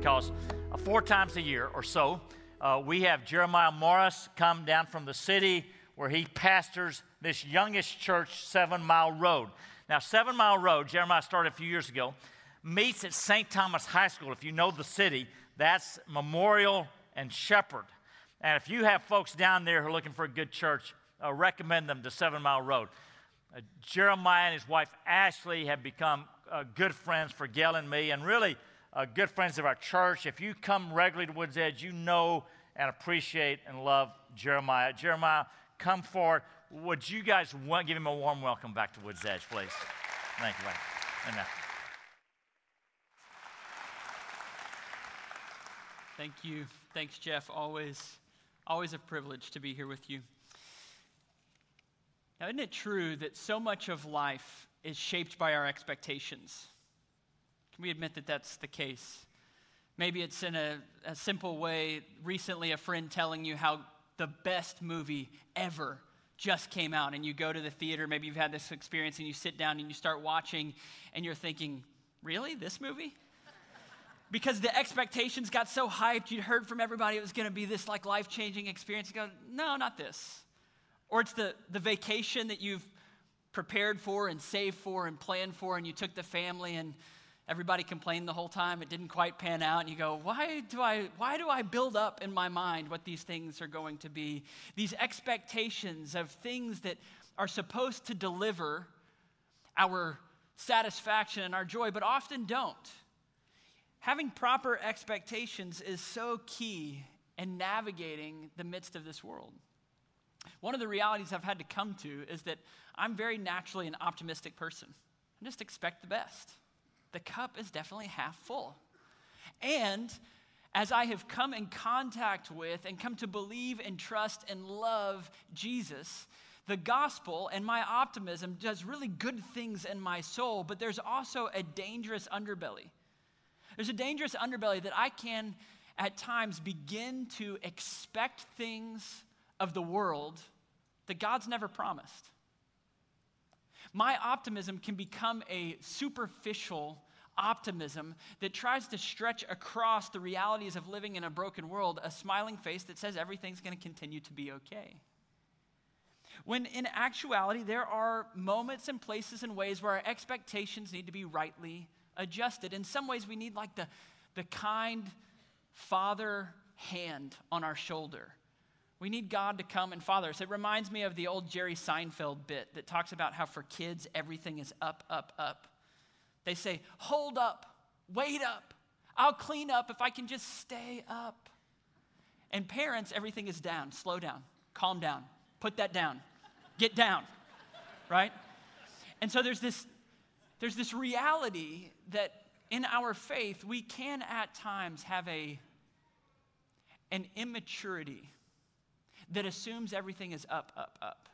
because uh, four times a year or so, uh, we have Jeremiah Morris come down from the city where he pastors this youngest church, Seven Mile Road. Now, Seven Mile Road, Jeremiah started a few years ago, meets at St. Thomas High School. If you know the city, that's Memorial and Shepherd. And if you have folks down there who are looking for a good church, uh, recommend them to Seven Mile Road. Uh, Jeremiah and his wife Ashley have become uh, good friends for Gail and me, and really uh, good friends of our church. If you come regularly to Woods Edge, you know and appreciate and love Jeremiah. Jeremiah, come forward. Would you guys want, give him a warm welcome back to Woods Edge, please? Thank you. Amen. Thank you. Thanks, Jeff. Always, always a privilege to be here with you. Now, isn't it true that so much of life is shaped by our expectations? We admit that that's the case? Maybe it's in a, a simple way. Recently, a friend telling you how the best movie ever just came out, and you go to the theater. Maybe you've had this experience, and you sit down and you start watching, and you're thinking, Really? This movie? because the expectations got so hyped, you'd heard from everybody it was going to be this like life changing experience. You go, no, not this. Or it's the, the vacation that you've prepared for and saved for and planned for, and you took the family and everybody complained the whole time. It didn't quite pan out. And you go why do i why do i build up in my mind what these things are going to be? These expectations of things that are supposed to deliver our satisfaction and our joy but often don't. Having proper expectations is so key in navigating the midst of this world. One of the realities i've had to come to is that i'm very naturally an optimistic person. I just expect the best the cup is definitely half full. And as I have come in contact with and come to believe and trust and love Jesus, the gospel and my optimism does really good things in my soul, but there's also a dangerous underbelly. There's a dangerous underbelly that I can at times begin to expect things of the world that God's never promised my optimism can become a superficial optimism that tries to stretch across the realities of living in a broken world, a smiling face that says everything's going to continue to be okay. When in actuality, there are moments and places and ways where our expectations need to be rightly adjusted. In some ways, we need like the, the kind father hand on our shoulder we need God to come and father us. It reminds me of the old Jerry Seinfeld bit that talks about how for kids, everything is up, up, up. They say, Hold up, wait up, I'll clean up if I can just stay up. And parents, everything is down. Slow down, calm down, put that down, get down, right? And so there's this, there's this reality that in our faith, we can at times have a, an immaturity that assumes everything is up, up, up.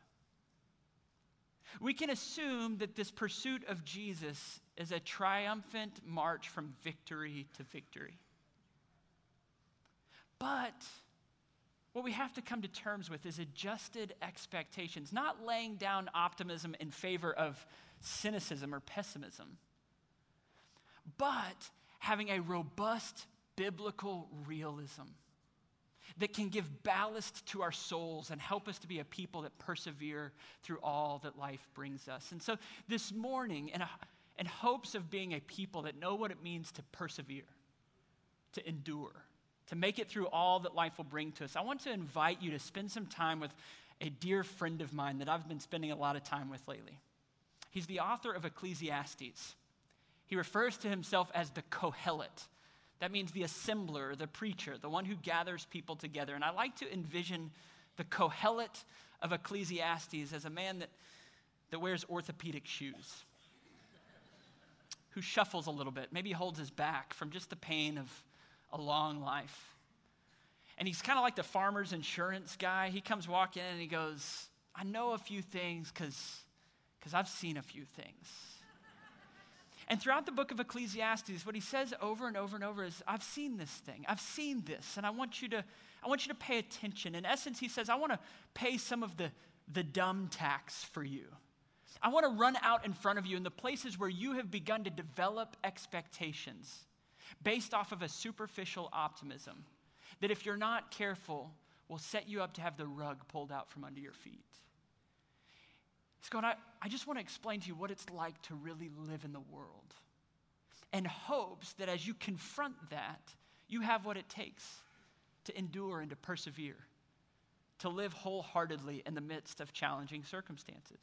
We can assume that this pursuit of Jesus is a triumphant march from victory to victory. But what we have to come to terms with is adjusted expectations, not laying down optimism in favor of cynicism or pessimism, but having a robust biblical realism that can give ballast to our souls and help us to be a people that persevere through all that life brings us. And so this morning, in, a, in hopes of being a people that know what it means to persevere, to endure, to make it through all that life will bring to us, I want to invite you to spend some time with a dear friend of mine that I've been spending a lot of time with lately. He's the author of Ecclesiastes. He refers to himself as the Kohelet that means the assembler, the preacher, the one who gathers people together. And I like to envision the Kohelet of Ecclesiastes as a man that, that wears orthopedic shoes, who shuffles a little bit, maybe holds his back from just the pain of a long life. And he's kind of like the farmer's insurance guy. He comes walking in and he goes, I know a few things because I've seen a few things. And throughout the book of Ecclesiastes, what he says over and over and over is, I've seen this thing. I've seen this, and I want you to, I want you to pay attention. In essence, he says, I want to pay some of the, the dumb tax for you. I want to run out in front of you in the places where you have begun to develop expectations based off of a superficial optimism that, if you're not careful, will set you up to have the rug pulled out from under your feet. Scott, I, I just want to explain to you what it's like to really live in the world and hopes that as you confront that, you have what it takes to endure and to persevere, to live wholeheartedly in the midst of challenging circumstances.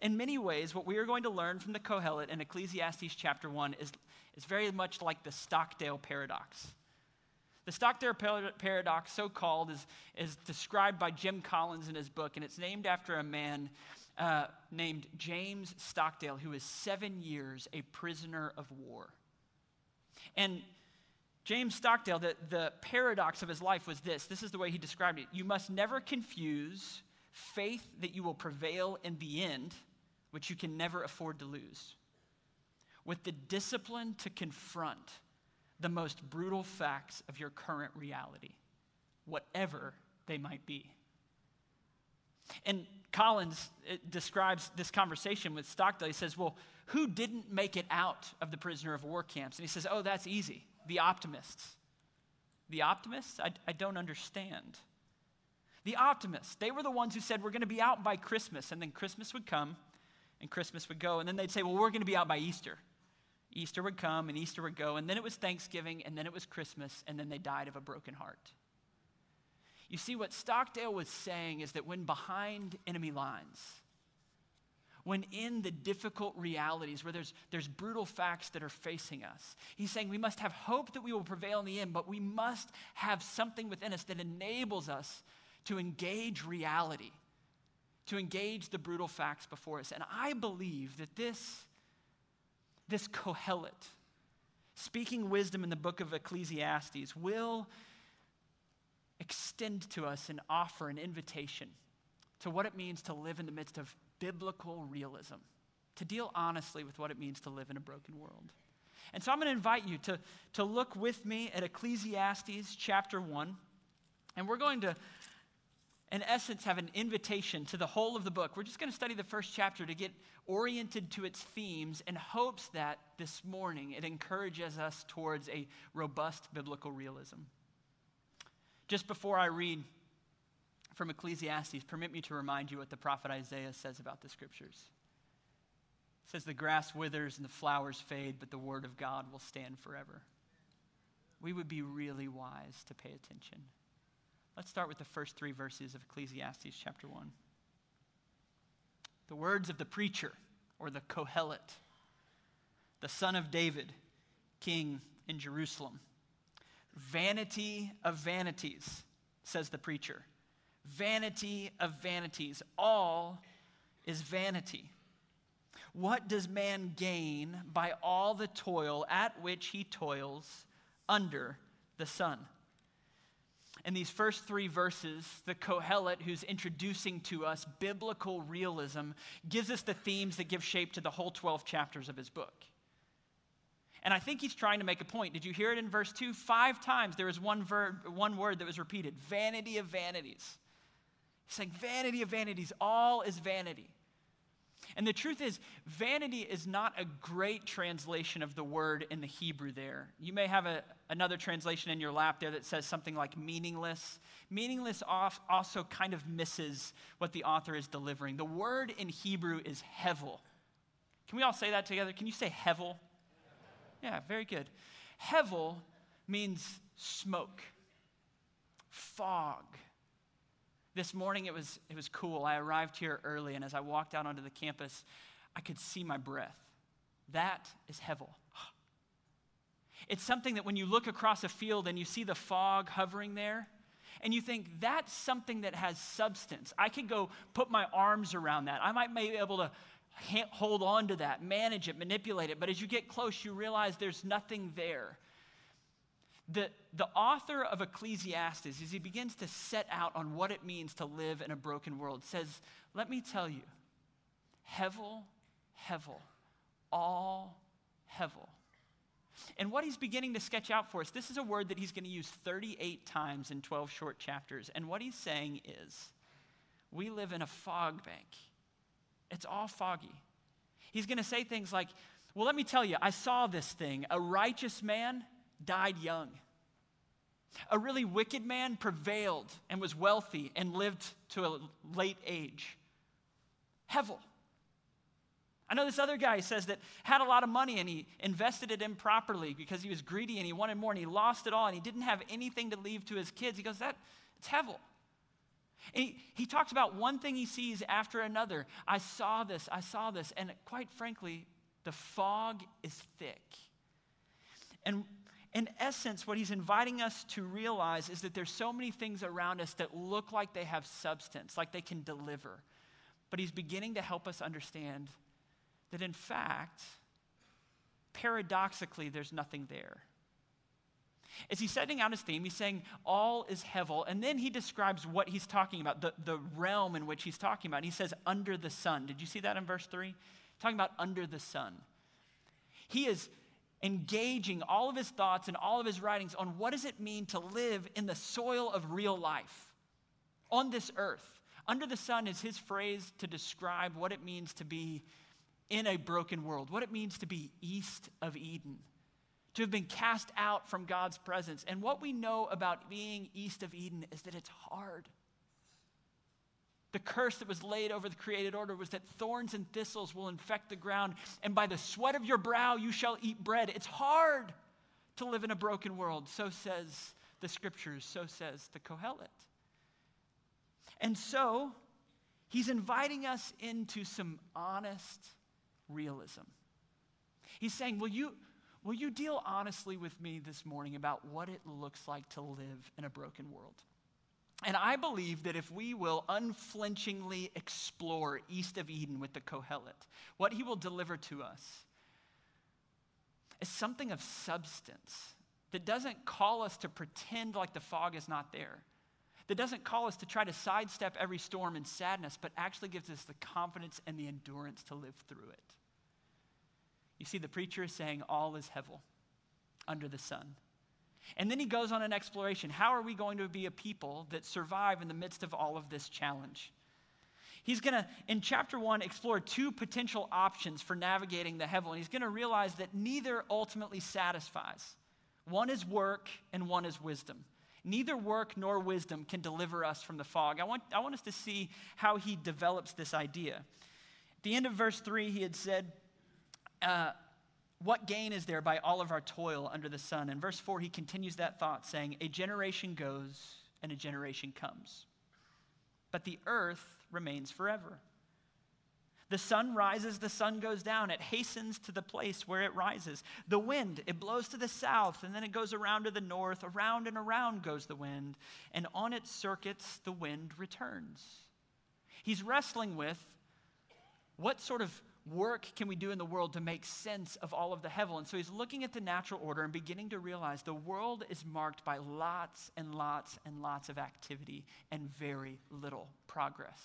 In many ways, what we are going to learn from the Kohelet in Ecclesiastes chapter 1 is, is very much like the Stockdale paradox. The Stockdale paradox, so called, is, is described by Jim Collins in his book, and it's named after a man uh, named James Stockdale, who was seven years a prisoner of war. And James Stockdale, the, the paradox of his life was this this is the way he described it. You must never confuse faith that you will prevail in the end, which you can never afford to lose, with the discipline to confront the most brutal facts of your current reality, whatever they might be. And Collins uh, describes this conversation with Stockdale. He says, Well, who didn't make it out of the prisoner of war camps? And he says, Oh, that's easy. The optimists. The optimists? I, I don't understand. The optimists, they were the ones who said, We're going to be out by Christmas. And then Christmas would come and Christmas would go. And then they'd say, Well, we're going to be out by Easter. Easter would come and Easter would go. And then it was Thanksgiving and then it was Christmas. And then they died of a broken heart. You see, what Stockdale was saying is that when behind enemy lines, when in the difficult realities where there's, there's brutal facts that are facing us, he's saying we must have hope that we will prevail in the end, but we must have something within us that enables us to engage reality, to engage the brutal facts before us. And I believe that this, this Kohelet, speaking wisdom in the book of Ecclesiastes, will extend to us and offer an invitation to what it means to live in the midst of biblical realism, to deal honestly with what it means to live in a broken world. And so I'm going to invite you to, to look with me at Ecclesiastes chapter 1, and we're going to, in essence, have an invitation to the whole of the book. We're just going to study the first chapter to get oriented to its themes in hopes that this morning it encourages us towards a robust biblical realism. Just before I read from Ecclesiastes, permit me to remind you what the prophet Isaiah says about the scriptures. It says, The grass withers and the flowers fade, but the word of God will stand forever. We would be really wise to pay attention. Let's start with the first three verses of Ecclesiastes chapter 1. The words of the preacher, or the Kohelet, the son of David, king in Jerusalem. Vanity of vanities, says the preacher. Vanity of vanities. All is vanity. What does man gain by all the toil at which he toils under the sun? In these first three verses, the Kohelet, who's introducing to us biblical realism, gives us the themes that give shape to the whole 12 chapters of his book. And I think he's trying to make a point. Did you hear it in verse 2? Five times there was one, verb, one word that was repeated vanity of vanities. He's saying, vanity of vanities, all is vanity. And the truth is, vanity is not a great translation of the word in the Hebrew there. You may have a, another translation in your lap there that says something like meaningless. Meaningless off also kind of misses what the author is delivering. The word in Hebrew is hevel. Can we all say that together? Can you say hevel? Yeah, very good. Hevel means smoke, fog. This morning it was, it was cool. I arrived here early, and as I walked out onto the campus, I could see my breath. That is Hevel. It's something that when you look across a field and you see the fog hovering there, and you think that's something that has substance. I could go put my arms around that. I might be able to hold on to that, manage it, manipulate it. But as you get close, you realize there's nothing there. The, the author of Ecclesiastes, as he begins to set out on what it means to live in a broken world, says, Let me tell you, Hevel, Hevel, all Hevel. And what he's beginning to sketch out for us, this is a word that he's going to use 38 times in 12 short chapters. And what he's saying is, we live in a fog bank It's all foggy. He's going to say things like, Well, let me tell you, I saw this thing. A righteous man died young. A really wicked man prevailed and was wealthy and lived to a late age. Hevel. I know this other guy says that had a lot of money and he invested it improperly because he was greedy and he wanted more and he lost it all and he didn't have anything to leave to his kids. He goes, that it's Hevel. And he, he talks about one thing he sees after another. I saw this, I saw this. And quite frankly, the fog is thick. And in essence, what he's inviting us to realize is that there's so many things around us that look like they have substance, like they can deliver. But he's beginning to help us understand that in fact, paradoxically, there's nothing there. As he's setting out his theme, he's saying all is Hevel, and then he describes what he's talking about, the, the realm in which he's talking about. He says, under the sun. Did you see that in verse 3? Talking about under the sun. He is engaging all of his thoughts and all of his writings on what does it mean to live in the soil of real life on this earth. Under the sun is his phrase to describe what it means to be in a broken world, what it means to be east of Eden, to have been cast out from God's presence. And what we know about being east of Eden is that it's hard. The curse that was laid over the created order was that thorns and thistles will infect the ground, and by the sweat of your brow you shall eat bread. It's hard to live in a broken world. So says the scriptures, so says the Kohelet. And so, he's inviting us into some honest realism. He's saying, Will you, will you deal honestly with me this morning about what it looks like to live in a broken world? And I believe that if we will unflinchingly explore east of Eden with the Kohelet, what he will deliver to us is something of substance that doesn't call us to pretend like the fog is not there, that doesn't call us to try to sidestep every storm and sadness, but actually gives us the confidence and the endurance to live through it. You see, the preacher is saying all is Hevel under the sun. And then he goes on an exploration. How are we going to be a people that survive in the midst of all of this challenge? He's going to, in chapter one, explore two potential options for navigating the Hevel. And he's going to realize that neither ultimately satisfies. One is work and one is wisdom. Neither work nor wisdom can deliver us from the fog. I want, I want us to see how he develops this idea. At the end of verse 3, he had said, uh, what gain is there by all of our toil under the sun? In verse 4, he continues that thought, saying, A generation goes and a generation comes, but the earth remains forever. The sun rises, the sun goes down. It hastens to the place where it rises. The wind, it blows to the south, and then it goes around to the north. Around and around goes the wind, and on its circuits, the wind returns. He's wrestling with what sort of work can we do in the world to make sense of all of the Hevel? And so he's looking at the natural order and beginning to realize the world is marked by lots and lots and lots of activity and very little progress.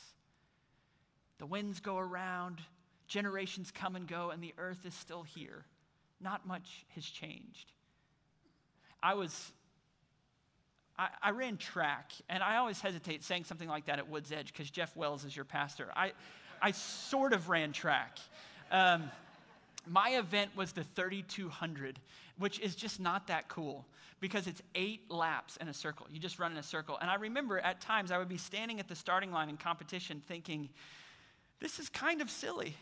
The winds go around, generations come and go, and the earth is still here. Not much has changed. I was I, I, ran track, and I always hesitate saying something like that at Woods Edge because Jeff Wells is your pastor. I, I sort of ran track. Um, my event was the 3200, which is just not that cool because it's eight laps in a circle. You just run in a circle. And I remember at times I would be standing at the starting line in competition thinking, this is kind of silly.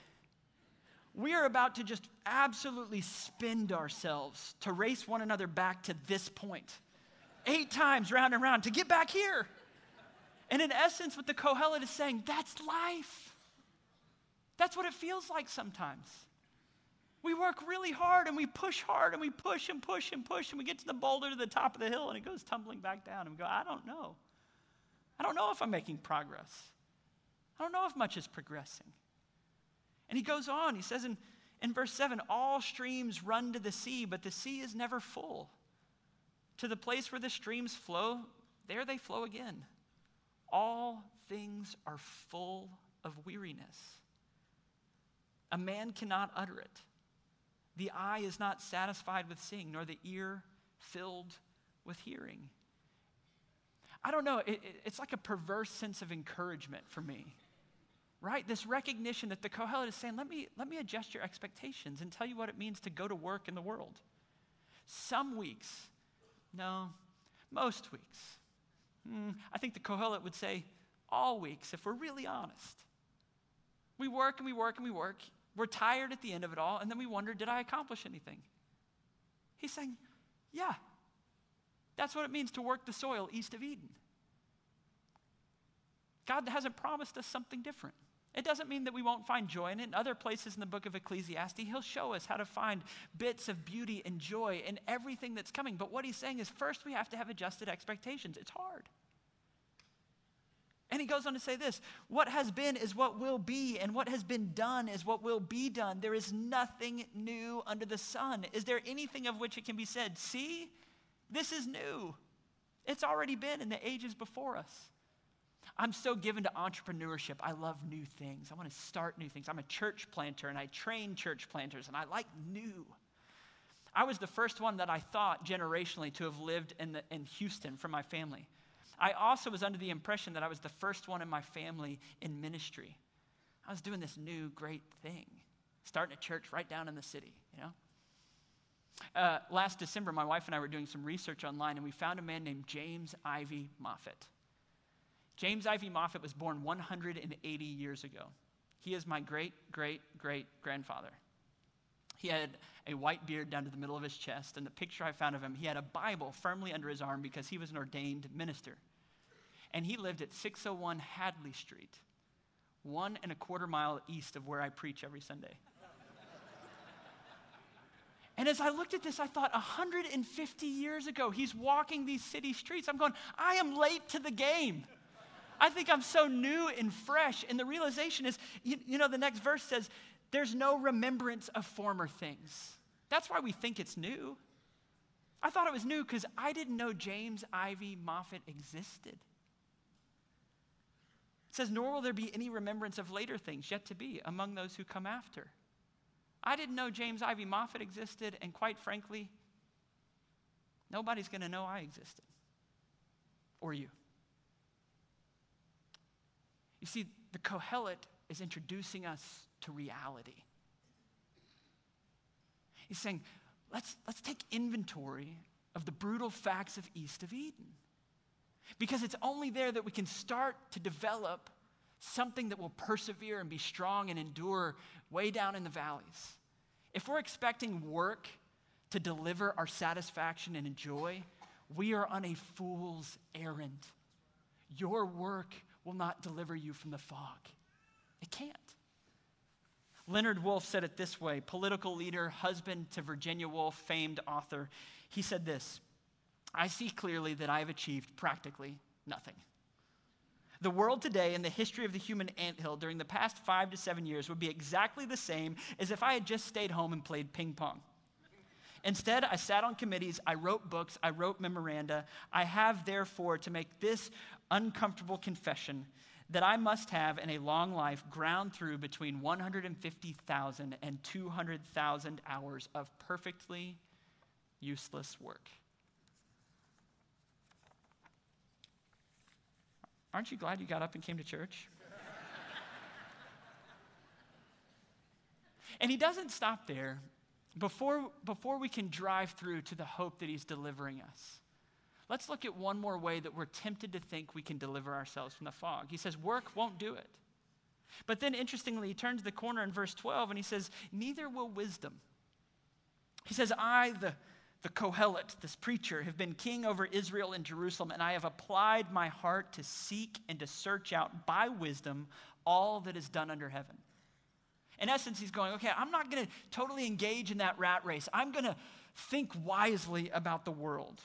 We are about to just absolutely spend ourselves to race one another back to this point. Eight times round and round to get back here. And in essence, what the Kohelet is saying, that's life. That's what it feels like sometimes. We work really hard and we push hard and we push and push and push and we get to the boulder to the top of the hill and it goes tumbling back down and we go, I don't know. I don't know if I'm making progress. I don't know if much is progressing. And he goes on, he says in, in verse 7 all streams run to the sea, but the sea is never full. To the place where the streams flow, there they flow again. All things are full of weariness. A man cannot utter it. The eye is not satisfied with seeing, nor the ear filled with hearing. I don't know, it, it, it's like a perverse sense of encouragement for me. right? This recognition that the Kohelet is saying, let me, let me adjust your expectations and tell you what it means to go to work in the world. Some weeks, no, most weeks. Mm, I think the Kohelet would say all weeks, if we're really honest. We work and we work and we work. We're tired at the end of it all, and then we wonder, did I accomplish anything? He's saying, yeah, that's what it means to work the soil east of Eden. God hasn't promised us something different. It doesn't mean that we won't find joy in it. In other places in the book of Ecclesiastes, he'll show us how to find bits of beauty and joy in everything that's coming. But what he's saying is first we have to have adjusted expectations. It's hard. And he goes on to say this what has been is what will be, and what has been done is what will be done. There is nothing new under the sun. Is there anything of which it can be said, see, this is new? It's already been in the ages before us. I'm so given to entrepreneurship. I love new things. I want to start new things. I'm a church planter and I train church planters and I like new. I was the first one that I thought generationally to have lived in, the, in Houston for my family. I also was under the impression that I was the first one in my family in ministry. I was doing this new great thing, starting a church right down in the city, you know? Uh, last December, my wife and I were doing some research online, and we found a man named James Ivy Moffat. James Ivy Moffat was born 180 years ago. He is my great, great, great grandfather. He had a white beard down to the middle of his chest, and the picture I found of him, he had a Bible firmly under his arm because he was an ordained minister. And he lived at 601 Hadley Street, one and a quarter mile east of where I preach every Sunday. And as I looked at this, I thought 150 years ago, he's walking these city streets. I'm going, I am late to the game. I think I'm so new and fresh. And the realization is, you, you know, the next verse says, there's no remembrance of former things. That's why we think it's new. I thought it was new because I didn't know James Ivy Moffat existed. It says, Nor will there be any remembrance of later things yet to be among those who come after. I didn't know James Ivy Moffat existed, and quite frankly, nobody's going to know I existed or you. You see, the Kohelet is introducing us to reality. He's saying, let's, let's take inventory of the brutal facts of East of Eden. Because it's only there that we can start to develop something that will persevere and be strong and endure way down in the valleys. If we're expecting work to deliver our satisfaction and joy, we are on a fool's errand. Your work will not deliver you from the fog. It can't. Leonard Woolf said it this way political leader, husband to Virginia Woolf, famed author. He said this I see clearly that I have achieved practically nothing. The world today and the history of the human anthill during the past five to seven years would be exactly the same as if I had just stayed home and played ping pong. Instead, I sat on committees, I wrote books, I wrote memoranda. I have, therefore, to make this uncomfortable confession that I must have in a long life ground through between 150,000 and 200,000 hours of perfectly useless work. Aren't you glad you got up and came to church? and he doesn't stop there. Before, before we can drive through to the hope that he's delivering us, let's look at one more way that we're tempted to think we can deliver ourselves from the fog. He says, Work won't do it. But then, interestingly, he turns the corner in verse 12 and he says, Neither will wisdom. He says, I, the the Kohelet, this preacher, have been king over Israel and Jerusalem, and I have applied my heart to seek and to search out by wisdom all that is done under heaven. In essence, he's going, okay, I'm not going to totally engage in that rat race. I'm going to think wisely about the world.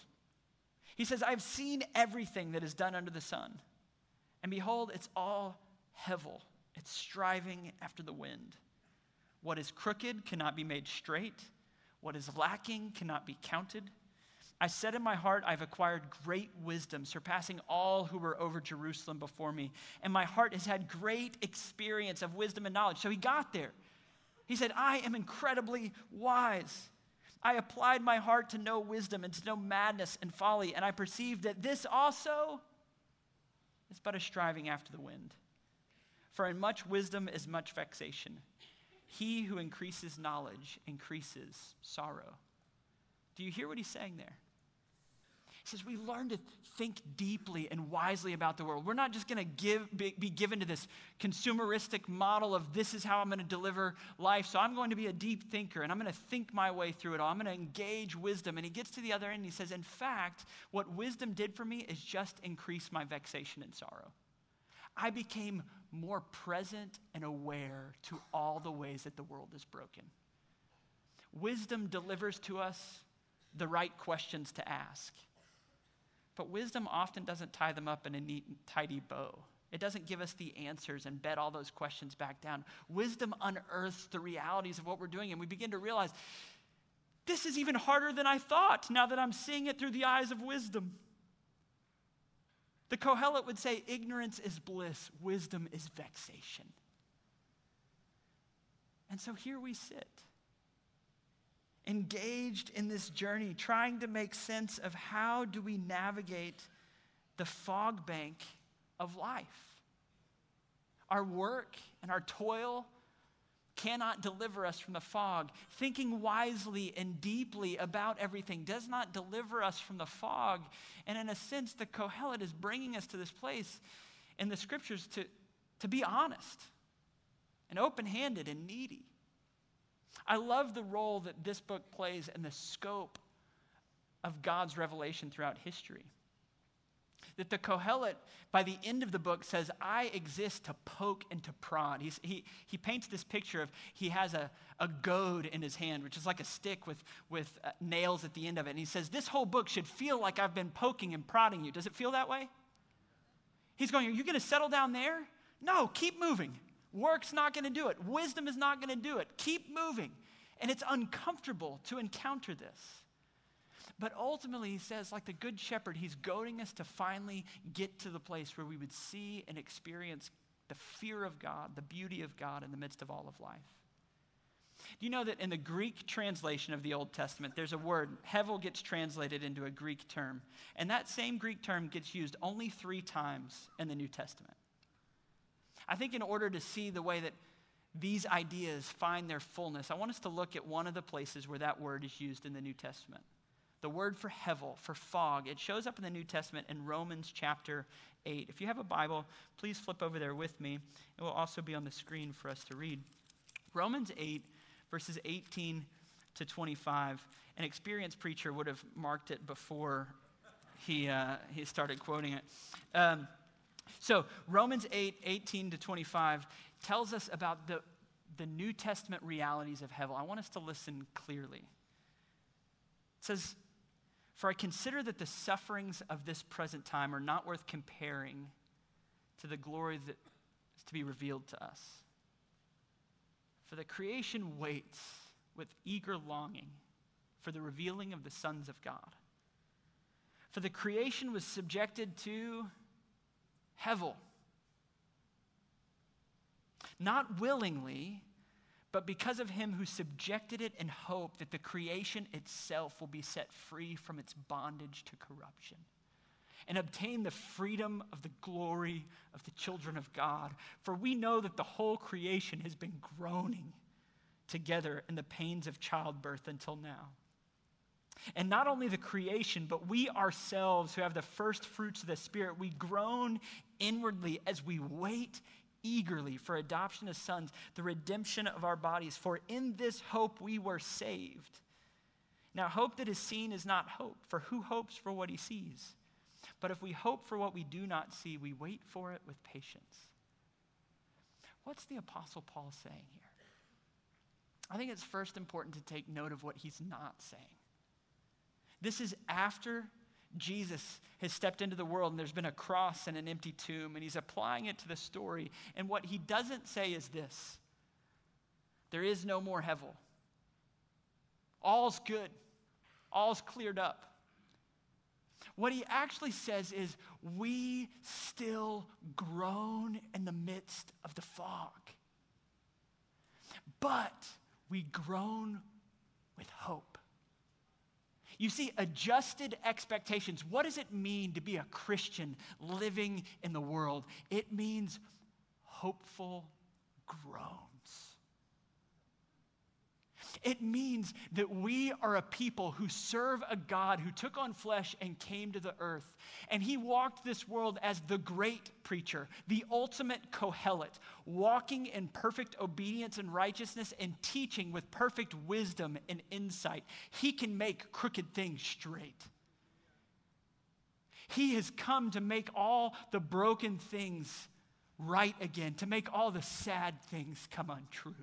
He says, I've seen everything that is done under the sun, and behold, it's all hevel. It's striving after the wind. What is crooked cannot be made straight what is lacking cannot be counted. I said in my heart, I've acquired great wisdom, surpassing all who were over Jerusalem before me. And my heart has had great experience of wisdom and knowledge. So he got there. He said, I am incredibly wise. I applied my heart to know wisdom and to know madness and folly, and I perceived that this also is but a striving after the wind. For in much wisdom is much vexation. He who increases knowledge increases sorrow. Do you hear what he's saying there? He says, We learn to think deeply and wisely about the world. We're not just going to be, be given to this consumeristic model of this is how I'm going to deliver life. So I'm going to be a deep thinker and I'm going to think my way through it all. I'm going to engage wisdom. And he gets to the other end and he says, In fact, what wisdom did for me is just increase my vexation and sorrow. I became more present and aware to all the ways that the world is broken. Wisdom delivers to us the right questions to ask. But wisdom often doesn't tie them up in a neat tidy bow. It doesn't give us the answers and bed all those questions back down. Wisdom unearths the realities of what we're doing, and we begin to realize this is even harder than I thought now that I'm seeing it through the eyes of wisdom. The Kohelet would say ignorance is bliss, wisdom is vexation. And so here we sit, engaged in this journey, trying to make sense of how do we navigate the fog bank of life. Our work and our toil cannot deliver us from the fog. Thinking wisely and deeply about everything does not deliver us from the fog. And in a sense, the Kohelet is bringing us to this place in the scriptures to, to be honest and open handed and needy. I love the role that this book plays in the scope of God's revelation throughout history that the Kohelet, by the end of the book, says, I exist to poke and to prod. He's, he, he paints this picture of he has a, a goad in his hand, which is like a stick with, with uh, nails at the end of it. And he says, This whole book should feel like I've been poking and prodding you. Does it feel that way? He's going, Are you going to settle down there? No, keep moving. Work's not going to do it. Wisdom is not going to do it. Keep moving. And it's uncomfortable to encounter this. But ultimately, he says, like the Good Shepherd, he's goading us to finally get to the place where we would see and experience the fear of God, the beauty of God in the midst of all of life. Do you know that in the Greek translation of the Old Testament, there's a word, hevel gets translated into a Greek term. And that same Greek term gets used only three times in the New Testament. I think in order to see the way that these ideas find their fullness, I want us to look at one of the places where that word is used in the New Testament. The word for hevel, for fog, it shows up in the New Testament in Romans chapter 8. If you have a Bible, please flip over there with me. It will also be on the screen for us to read. Romans 8, verses 18 to 25. An experienced preacher would have marked it before he, uh, he started quoting it. Um, so, Romans 8, 18 to 25 tells us about the, the New Testament realities of Hevel. I want us to listen clearly. It says, for I consider that the sufferings of this present time are not worth comparing to the glory that is to be revealed to us. For the creation waits with eager longing for the revealing of the sons of God. For the creation was subjected to Hevel, not willingly, but because of him who subjected it in hope that the creation itself will be set free from its bondage to corruption and obtain the freedom of the glory of the children of God. For we know that the whole creation has been groaning together in the pains of childbirth until now. And not only the creation, but we ourselves who have the first fruits of the Spirit, we groan inwardly as we wait eagerly for adoption as sons, the redemption of our bodies. For in this hope we were saved. Now, hope that is seen is not hope, for who hopes for what he sees? But if we hope for what we do not see, we wait for it with patience. What's the Apostle Paul saying here? I think it's first important to take note of what he's not saying. This is after Jesus has stepped into the world and there's been a cross and an empty tomb, and he's applying it to the story. And what he doesn't say is this there is no more Hevel. All's good, all's cleared up. What he actually says is, we still groan in the midst of the fog, but we groan with hope. You see, adjusted expectations. What does it mean to be a Christian living in the world? It means hopeful groans. It means that we are a people who serve a God who took on flesh and came to the earth. And he walked this world as the great preacher, the ultimate Kohelet, walking in perfect obedience and righteousness and teaching with perfect wisdom and insight. He can make crooked things straight. He has come to make all the broken things right again, to make all the sad things come untrue.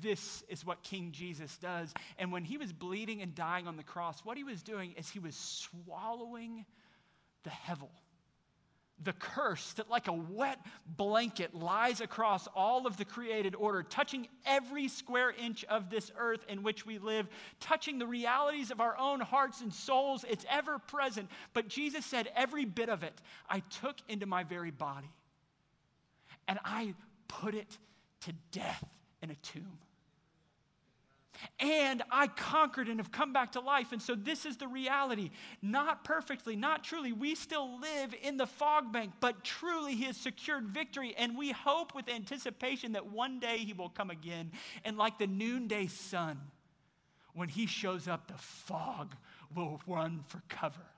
This is what King Jesus does. And when he was bleeding and dying on the cross, what he was doing is he was swallowing the hevel, the curse that, like a wet blanket, lies across all of the created order, touching every square inch of this earth in which we live, touching the realities of our own hearts and souls. It's ever present. But Jesus said, Every bit of it I took into my very body and I put it to death in a tomb. And I conquered and have come back to life. And so, this is the reality. Not perfectly, not truly. We still live in the fog bank, but truly, He has secured victory. And we hope with anticipation that one day He will come again. And like the noonday sun, when He shows up, the fog will run for cover.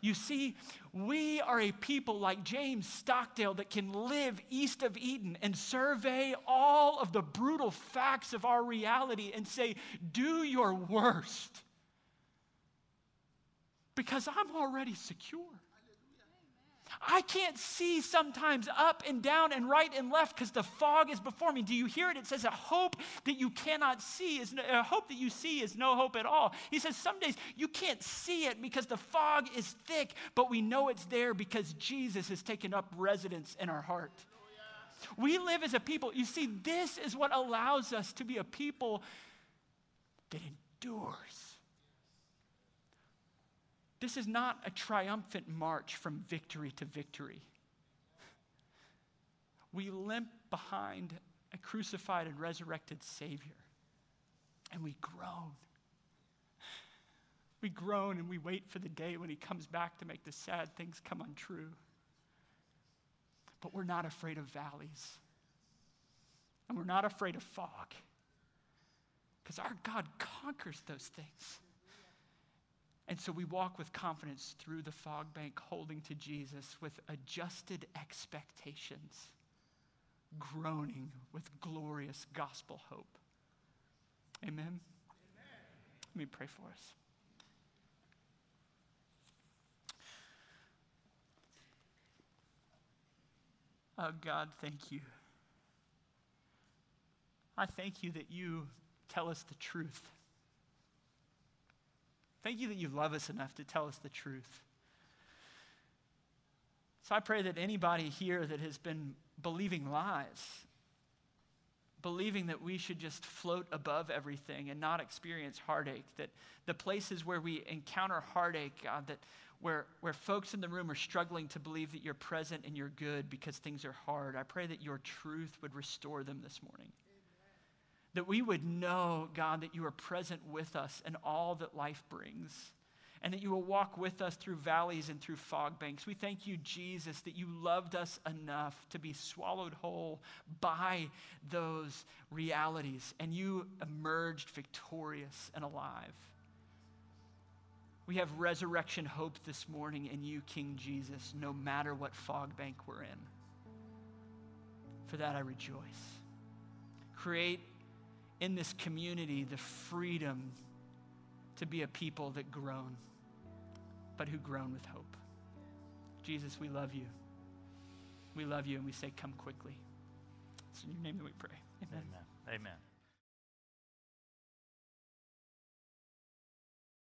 You see, we are a people like James Stockdale that can live east of Eden and survey all of the brutal facts of our reality and say, do your worst. Because I'm already secure. I can't see sometimes up and down and right and left because the fog is before me. Do you hear it? It says a hope that you cannot see is no, a hope that you see is no hope at all. He says some days you can't see it because the fog is thick, but we know it's there because Jesus has taken up residence in our heart. We live as a people. You see, this is what allows us to be a people that endures. This is not a triumphant march from victory to victory. We limp behind a crucified and resurrected Savior, and we groan. We groan and we wait for the day when He comes back to make the sad things come untrue. But we're not afraid of valleys, and we're not afraid of fog, because our God conquers those things. And so we walk with confidence through the fog bank, holding to Jesus with adjusted expectations, groaning with glorious gospel hope. Amen? Amen. Let me pray for us. Oh, God, thank you. I thank you that you tell us the truth. Thank you that you love us enough to tell us the truth. So I pray that anybody here that has been believing lies, believing that we should just float above everything and not experience heartache, that the places where we encounter heartache, God, that where, where folks in the room are struggling to believe that you're present and you're good because things are hard, I pray that your truth would restore them this morning that we would know, God, that you are present with us in all that life brings, and that you will walk with us through valleys and through fog banks. We thank you, Jesus, that you loved us enough to be swallowed whole by those realities, and you emerged victorious and alive. We have resurrection hope this morning in you, King Jesus, no matter what fog bank we're in. For that I rejoice. Create in this community the freedom to be a people that groan, but who groan with hope. Jesus, we love you. We love you and we say, Come quickly. It's in your name that we pray. Amen. Amen. Amen.